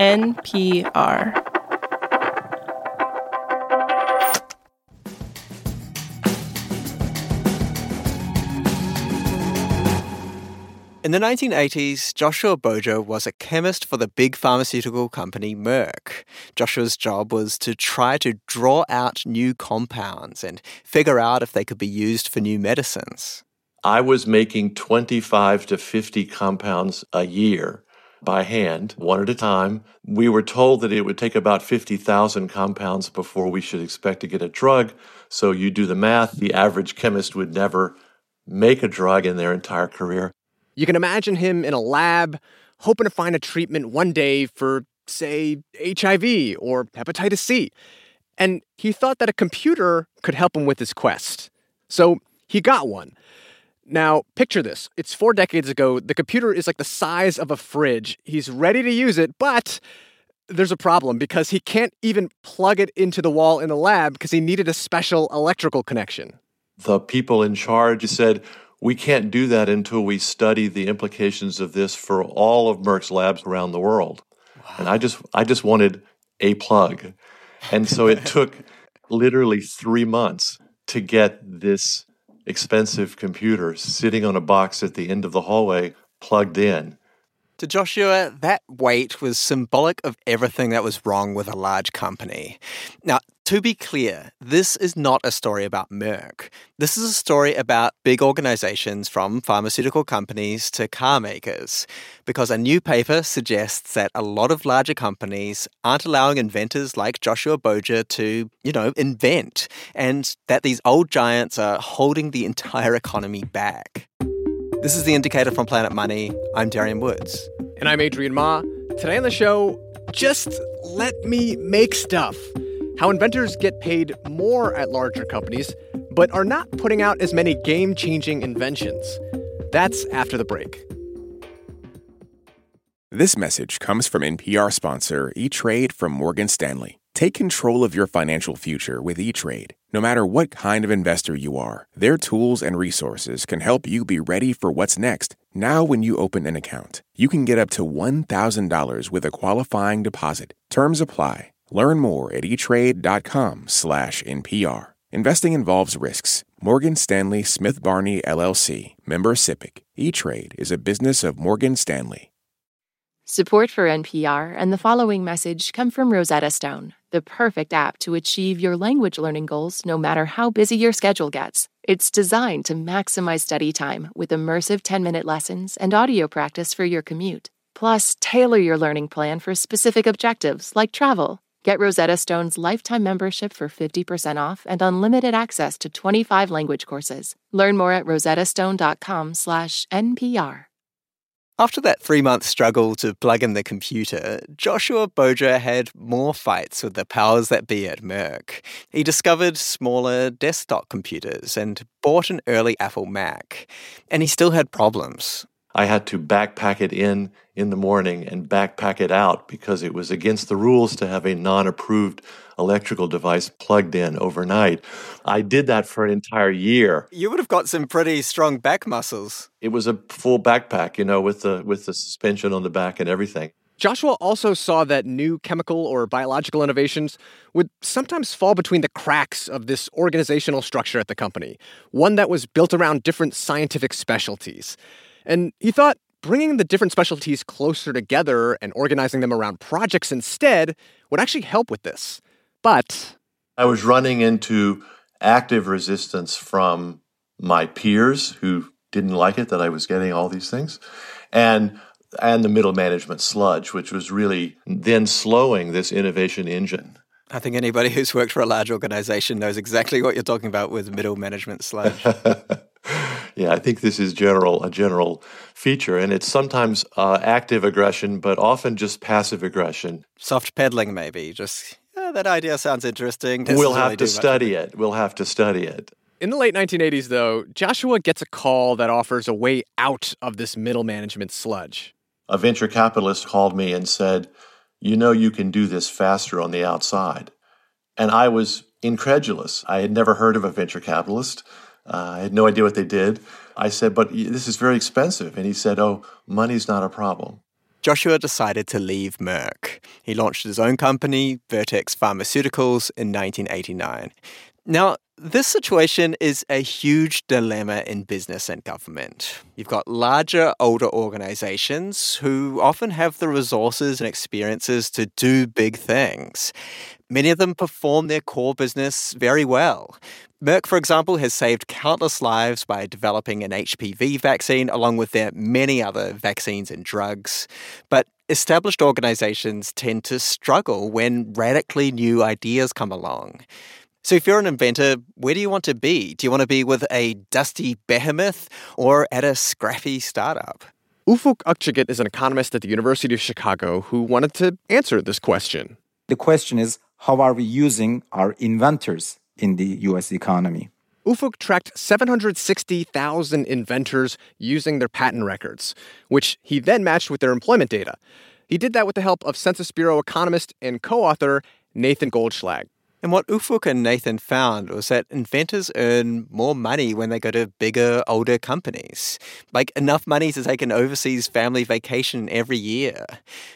NPR. In the 1980s, Joshua Boger was a chemist for the big pharmaceutical company Merck. Joshua's job was to try to draw out new compounds and figure out if they could be used for new medicines. I was making 25 to 50 compounds a year by hand, one at a time. We were told that it would take about 50,000 compounds before we should expect to get a drug. So you do the math, the average chemist would never make a drug in their entire career. You can imagine him in a lab, hoping to find a treatment one day for, say, HIV or hepatitis C. And he thought that a computer could help him with his quest. So he got one. Now, picture this. It's four decades ago. The computer is like the size of a fridge. He's ready to use it, but there's a problem because he can't even plug it into the wall in the lab because he needed a special electrical connection. The people in charge said, we can't do that until we study the implications of this for all of Merck's labs around the world. Wow. And I just I just wanted a plug. And so it took literally 3 months to get this expensive computer sitting on a box at the end of the hallway plugged in. To Joshua, that wait was symbolic of everything that was wrong with a large company. Now, to be clear, this is not a story about Merck. This is a story about big organizations from pharmaceutical companies to car makers. Because a new paper suggests that a lot of larger companies aren't allowing inventors like Joshua Boger to, you know, invent, and that these old giants are holding the entire economy back. This is The Indicator from Planet Money. I'm Darian Woods. And I'm Adrian Ma. Today on the show, just let me make stuff. How inventors get paid more at larger companies, but are not putting out as many game changing inventions. That's after the break. This message comes from NPR sponsor E Trade from Morgan Stanley. Take control of your financial future with E Trade. No matter what kind of investor you are, their tools and resources can help you be ready for what's next. Now, when you open an account, you can get up to $1,000 with a qualifying deposit. Terms apply. Learn more at etrade.com/npr. Investing involves risks. Morgan Stanley Smith Barney LLC, member SIPC. E-Trade is a business of Morgan Stanley. Support for NPR and the following message come from Rosetta Stone the perfect app to achieve your language learning goals no matter how busy your schedule gets. It's designed to maximize study time with immersive 10 minute lessons and audio practice for your commute. Plus, tailor your learning plan for specific objectives like travel. Get Rosetta Stone's lifetime membership for 50% off and unlimited access to 25 language courses. Learn more at rosettastone.com/npr. After that three month struggle to plug in the computer, Joshua Boger had more fights with the powers that be at Merck. He discovered smaller desktop computers and bought an early Apple Mac. And he still had problems. I had to backpack it in in the morning and backpack it out because it was against the rules to have a non approved electrical device plugged in overnight. I did that for an entire year. You would have got some pretty strong back muscles. It was a full backpack, you know, with the with the suspension on the back and everything. Joshua also saw that new chemical or biological innovations would sometimes fall between the cracks of this organizational structure at the company, one that was built around different scientific specialties. And he thought bringing the different specialties closer together and organizing them around projects instead would actually help with this. But I was running into active resistance from my peers who didn't like it that I was getting all these things. And and the middle management sludge, which was really then slowing this innovation engine. I think anybody who's worked for a large organization knows exactly what you're talking about with middle management sludge. yeah, I think this is general a general feature, and it's sometimes uh, active aggression, but often just passive aggression. Soft pedaling, maybe. Just yeah, that idea sounds interesting. This we'll have to study it. We'll have to study it. In the late 1980s, though, Joshua gets a call that offers a way out of this middle management sludge. A venture capitalist called me and said, You know, you can do this faster on the outside. And I was incredulous. I had never heard of a venture capitalist. Uh, I had no idea what they did. I said, but this is very expensive. And he said, oh, money's not a problem. Joshua decided to leave Merck. He launched his own company, Vertex Pharmaceuticals, in 1989. Now, this situation is a huge dilemma in business and government. You've got larger, older organizations who often have the resources and experiences to do big things. Many of them perform their core business very well. Merck, for example, has saved countless lives by developing an HPV vaccine, along with their many other vaccines and drugs. But established organizations tend to struggle when radically new ideas come along. So, if you're an inventor, where do you want to be? Do you want to be with a dusty behemoth or at a scrappy startup? Ufuk Akcigit is an economist at the University of Chicago who wanted to answer this question. The question is how are we using our inventors in the US economy? Ufuk tracked 760,000 inventors using their patent records, which he then matched with their employment data. He did that with the help of Census Bureau economist and co author Nathan Goldschlag. And what Ufuk and Nathan found was that inventors earn more money when they go to bigger, older companies. Like enough money to take an overseas family vacation every year.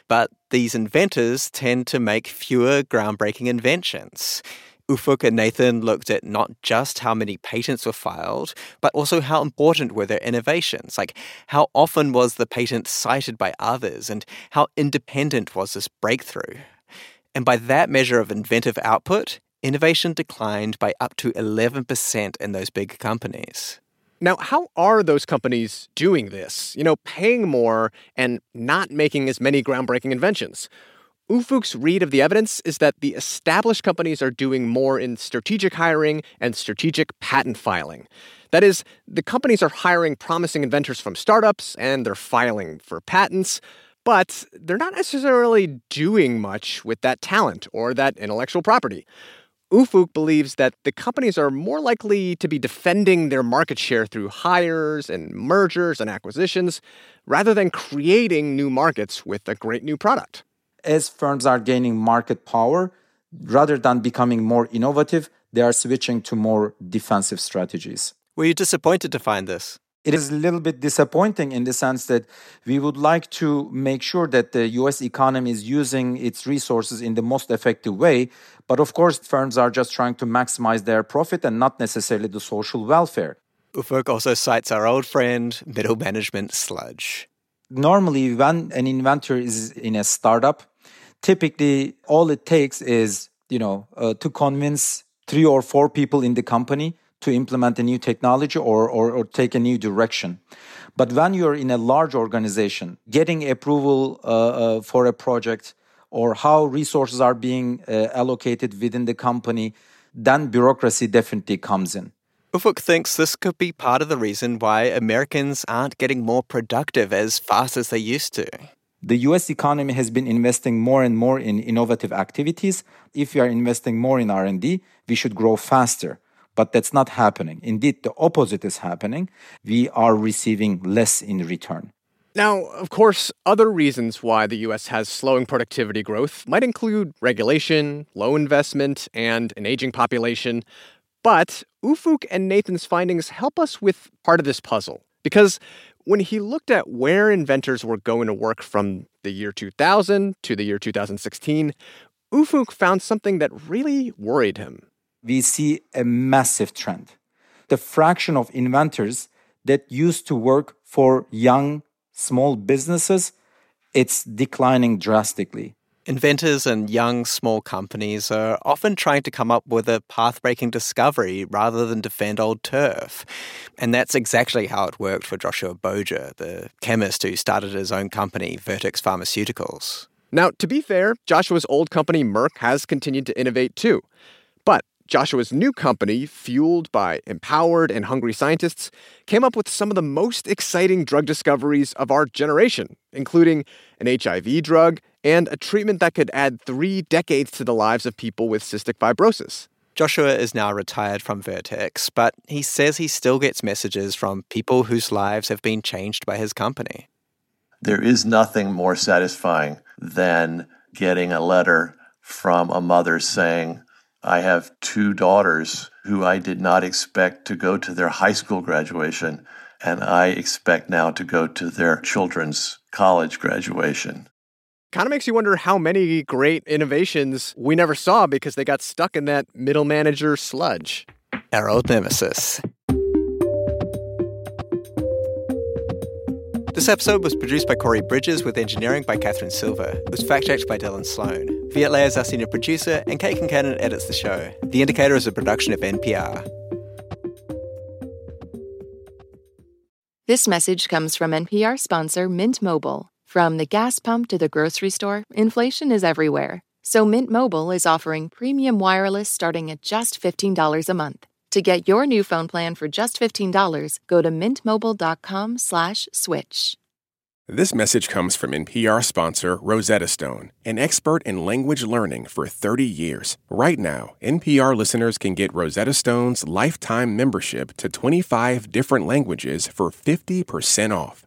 But these inventors tend to make fewer groundbreaking inventions. Ufuk and Nathan looked at not just how many patents were filed, but also how important were their innovations. Like, how often was the patent cited by others, and how independent was this breakthrough? And by that measure of inventive output, innovation declined by up to 11% in those big companies. Now, how are those companies doing this? You know, paying more and not making as many groundbreaking inventions. Ufuk's read of the evidence is that the established companies are doing more in strategic hiring and strategic patent filing. That is, the companies are hiring promising inventors from startups and they're filing for patents, but they're not necessarily doing much with that talent or that intellectual property. Ufuk believes that the companies are more likely to be defending their market share through hires and mergers and acquisitions rather than creating new markets with a great new product. As firms are gaining market power, rather than becoming more innovative, they are switching to more defensive strategies. Were you disappointed to find this? it is a little bit disappointing in the sense that we would like to make sure that the US economy is using its resources in the most effective way. But of course, firms are just trying to maximize their profit and not necessarily the social welfare. Ufuk also cites our old friend, middle management sludge. Normally, when an inventor is in a startup, typically all it takes is, you know, uh, to convince three or four people in the company to implement a new technology or, or, or take a new direction. But when you're in a large organization, getting approval uh, uh, for a project or how resources are being uh, allocated within the company, then bureaucracy definitely comes in. Ufuk thinks this could be part of the reason why Americans aren't getting more productive as fast as they used to. The US economy has been investing more and more in innovative activities. If we are investing more in R&D, we should grow faster. But that's not happening. Indeed, the opposite is happening. We are receiving less in return. Now, of course, other reasons why the US has slowing productivity growth might include regulation, low investment, and an aging population. But Ufuk and Nathan's findings help us with part of this puzzle. Because when he looked at where inventors were going to work from the year 2000 to the year 2016, Ufuk found something that really worried him we see a massive trend. The fraction of inventors that used to work for young, small businesses, it's declining drastically. Inventors and young, small companies are often trying to come up with a path breaking discovery rather than defend old turf. And that's exactly how it worked for Joshua Boger, the chemist who started his own company, Vertex Pharmaceuticals. Now, to be fair, Joshua's old company, Merck, has continued to innovate too. But Joshua's new company, fueled by empowered and hungry scientists, came up with some of the most exciting drug discoveries of our generation, including an HIV drug and a treatment that could add three decades to the lives of people with cystic fibrosis. Joshua is now retired from Vertex, but he says he still gets messages from people whose lives have been changed by his company. There is nothing more satisfying than getting a letter from a mother saying, I have two daughters who I did not expect to go to their high school graduation, and I expect now to go to their children's college graduation. Kind of makes you wonder how many great innovations we never saw because they got stuck in that middle manager sludge. Our old nemesis. This episode was produced by Corey Bridges with engineering by Catherine Silver. It was fact checked by Dylan Sloan. Viet Le is our senior producer, and Kate Concannon edits the show. The Indicator is a production of NPR. This message comes from NPR sponsor Mint Mobile. From the gas pump to the grocery store, inflation is everywhere. So Mint Mobile is offering premium wireless starting at just $15 a month. To get your new phone plan for just $15, go to mintmobile.com slash switch. This message comes from NPR sponsor Rosetta Stone, an expert in language learning for 30 years. Right now, NPR listeners can get Rosetta Stone's lifetime membership to 25 different languages for 50% off.